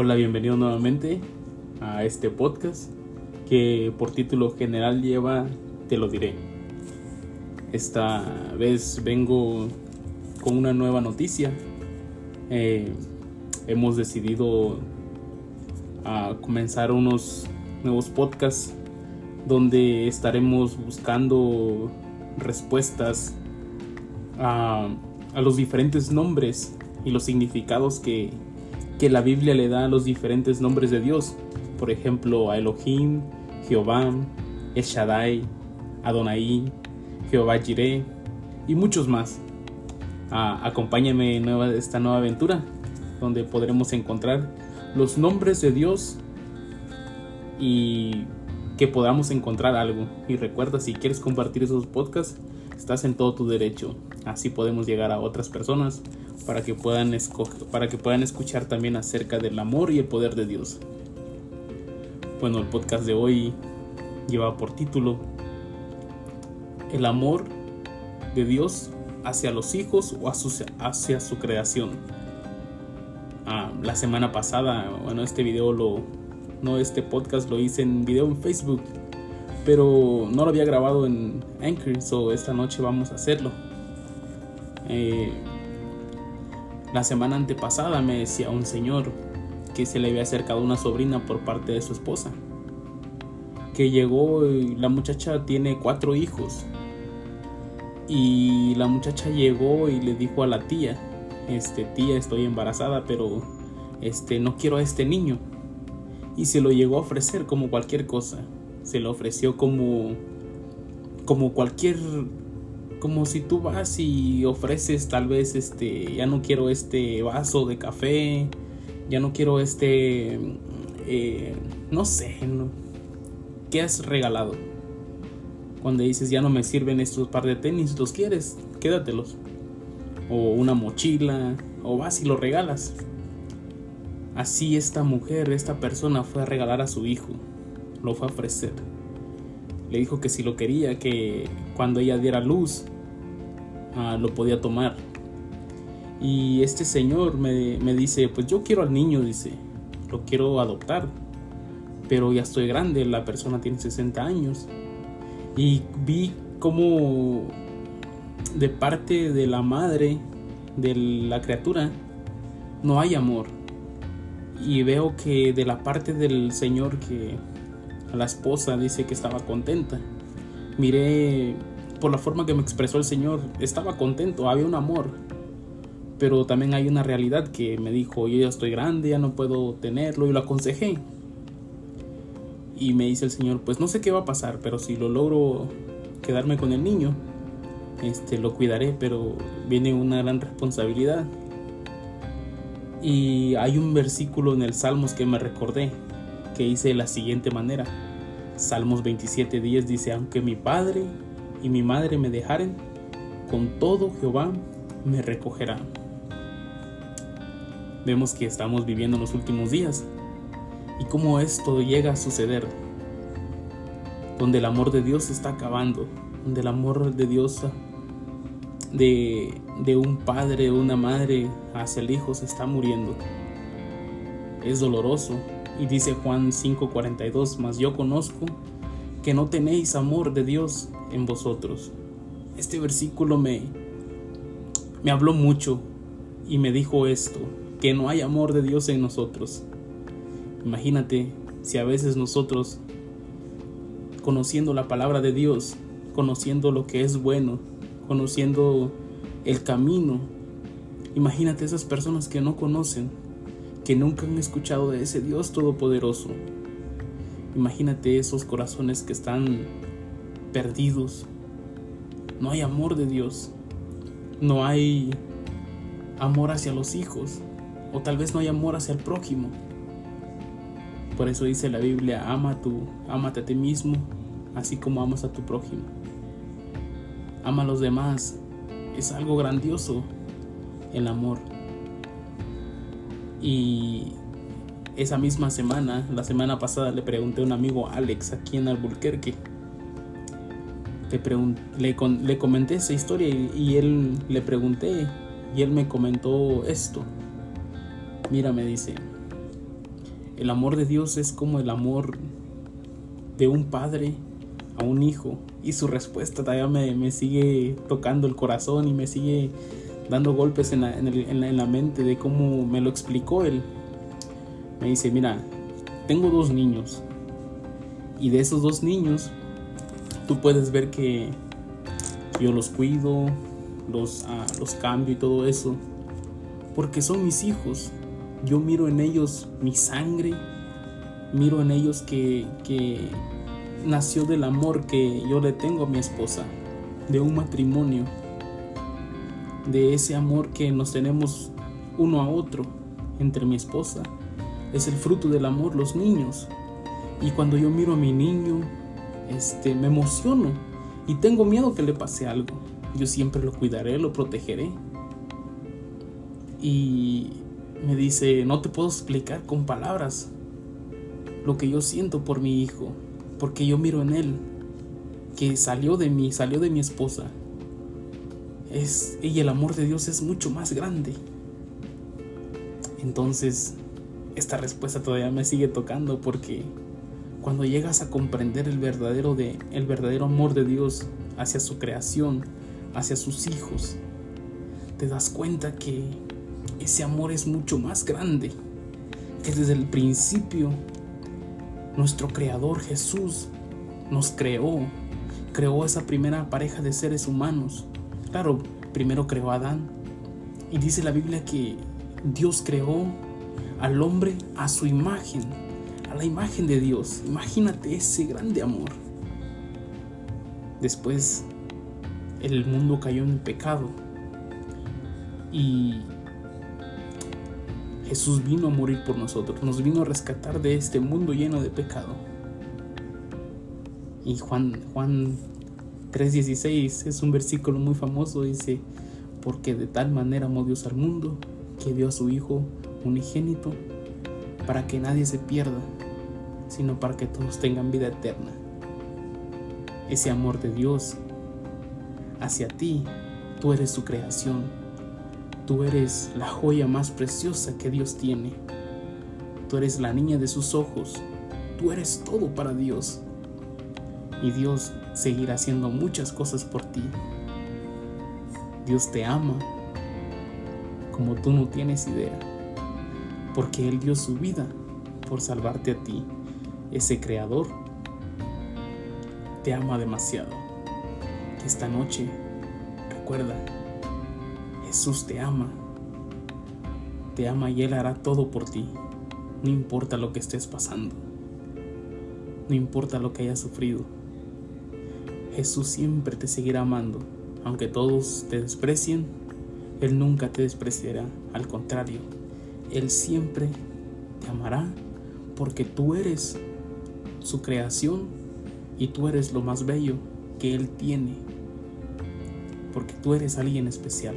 Hola, bienvenido nuevamente a este podcast que por título general lleva Te lo diré. Esta vez vengo con una nueva noticia. Eh, hemos decidido a comenzar unos nuevos podcasts donde estaremos buscando respuestas a, a los diferentes nombres y los significados que, que la Biblia le da a los diferentes nombres de Dios. Por ejemplo, a Elohim, Jehová, El Adonai, Jehová Jireh y muchos más. Ah, acompáñame en nueva, esta nueva aventura donde podremos encontrar los nombres de Dios y que podamos encontrar algo. Y recuerda, si quieres compartir esos podcasts, estás en todo tu derecho. Así podemos llegar a otras personas para que puedan, para que puedan escuchar también acerca del amor y el poder de Dios. Bueno, el podcast de hoy lleva por título El amor de Dios hacia los hijos o hacia su creación. Ah, la semana pasada, bueno, este video lo, no este podcast lo hice en video en Facebook, pero no lo había grabado en Anchor, so esta noche vamos a hacerlo. Eh, la semana antepasada me decía un señor que se le había acercado una sobrina por parte de su esposa. Que llegó la muchacha tiene cuatro hijos. Y la muchacha llegó y le dijo a la tía, este tía estoy embarazada pero este no quiero a este niño. Y se lo llegó a ofrecer como cualquier cosa. Se lo ofreció como como cualquier como si tú vas y ofreces tal vez este, ya no quiero este vaso de café, ya no quiero este, eh, no sé, ¿qué has regalado? Cuando dices ya no me sirven estos par de tenis, los quieres, quédatelos. O una mochila, o vas y lo regalas. Así esta mujer, esta persona fue a regalar a su hijo, lo fue a ofrecer le dijo que si lo quería, que cuando ella diera luz, ah, lo podía tomar. Y este señor me, me, dice, pues yo quiero al niño, dice, lo quiero adoptar, pero ya estoy grande, la persona tiene 60 años. Y vi como de parte de la madre de la criatura no hay amor. Y veo que de la parte del señor que la esposa dice que estaba contenta. Miré por la forma que me expresó el Señor, estaba contento, había un amor. Pero también hay una realidad que me dijo, yo ya estoy grande, ya no puedo tenerlo, y lo aconsejé. Y me dice el Señor, pues no sé qué va a pasar, pero si lo logro quedarme con el niño, este, lo cuidaré, pero viene una gran responsabilidad. Y hay un versículo en el Salmos que me recordé, que hice de la siguiente manera. Salmos 27.10 dice, aunque mi padre y mi madre me dejaren, con todo Jehová me recogerá. Vemos que estamos viviendo los últimos días y cómo esto llega a suceder, donde el amor de Dios se está acabando, donde el amor de Dios de, de un padre una madre hacia el hijo se está muriendo. Es doloroso, y dice Juan 5:42, mas yo conozco que no tenéis amor de Dios en vosotros. Este versículo me, me habló mucho y me dijo esto, que no hay amor de Dios en nosotros. Imagínate si a veces nosotros, conociendo la palabra de Dios, conociendo lo que es bueno, conociendo el camino, imagínate esas personas que no conocen, que nunca han escuchado de ese Dios todopoderoso. Imagínate esos corazones que están perdidos. No hay amor de Dios. No hay amor hacia los hijos. O tal vez no hay amor hacia el prójimo. Por eso dice la Biblia, ama a tu, ámate a ti mismo, así como amas a tu prójimo. Ama a los demás. Es algo grandioso el amor. Y esa misma semana, la semana pasada, le pregunté a un amigo Alex aquí en Albuquerque. Le, le, comenté esa historia y, él le pregunté y él me comentó esto. Mira, me dice, El amor de Dios es como el amor de un padre a un hijo. Y su respuesta todavía me, me sigue tocando el corazón y me sigue dando golpes en la, en, la, mente de cómo me lo explicó él. Me dice, mira, tengo dos niños. Y de esos dos niños, tú puedes ver que yo los cuido, los, ah, los cambio y todo eso. Porque son mis hijos. Yo miro en ellos mi sangre. Miro en ellos que, que nació del amor que yo le tengo a mi esposa. De un matrimonio de ese amor que nos tenemos uno a otro entre mi esposa. Es el fruto del amor, los niños. Y cuando yo miro a mi niño, este, me emociono y tengo miedo que le pase algo. Yo siempre lo cuidaré, lo protegeré. Y me dice, no te puedo explicar con palabras lo que yo siento por mi hijo, porque yo miro en él que salió de mí, salió de mi esposa es, y el amor de Dios es mucho más grande. Entonces, esta respuesta todavía me sigue tocando porque cuando llegas a comprender el verdadero, de, el verdadero amor de Dios hacia su creación, hacia sus hijos, te das cuenta que ese amor es mucho más grande, que desde el principio nuestro Creador Jesús nos creó, creó esa primera pareja de seres humanos Claro, primero creó a Adán. Y dice la Biblia que Dios creó al hombre a su imagen, a la imagen de Dios. Imagínate ese grande amor. Después el mundo cayó en pecado y Jesús vino a morir por nosotros, nos vino a rescatar de este mundo lleno de pecado. Y Juan, Juan 3.16 es un versículo muy famoso, dice, porque de tal manera amó Dios al mundo que dio a su Hijo unigénito para que nadie se pierda, sino para que todos tengan vida eterna. Ese amor de Dios hacia ti, tú eres su creación, tú eres la joya más preciosa que Dios tiene, tú eres la niña de sus ojos, tú eres todo para Dios. Y Dios seguir haciendo muchas cosas por ti. Dios te ama como tú no tienes idea, porque Él dio su vida por salvarte a ti. Ese creador te ama demasiado. Que esta noche, recuerda, Jesús te ama. Te ama y Él hará todo por ti. No importa lo que estés pasando. No importa lo que hayas sufrido. Jesús siempre te seguirá amando. Aunque todos te desprecien, Él nunca te despreciará. Al contrario, Él siempre te amará porque tú eres su creación y tú eres lo más bello que Él tiene. Porque tú eres alguien especial.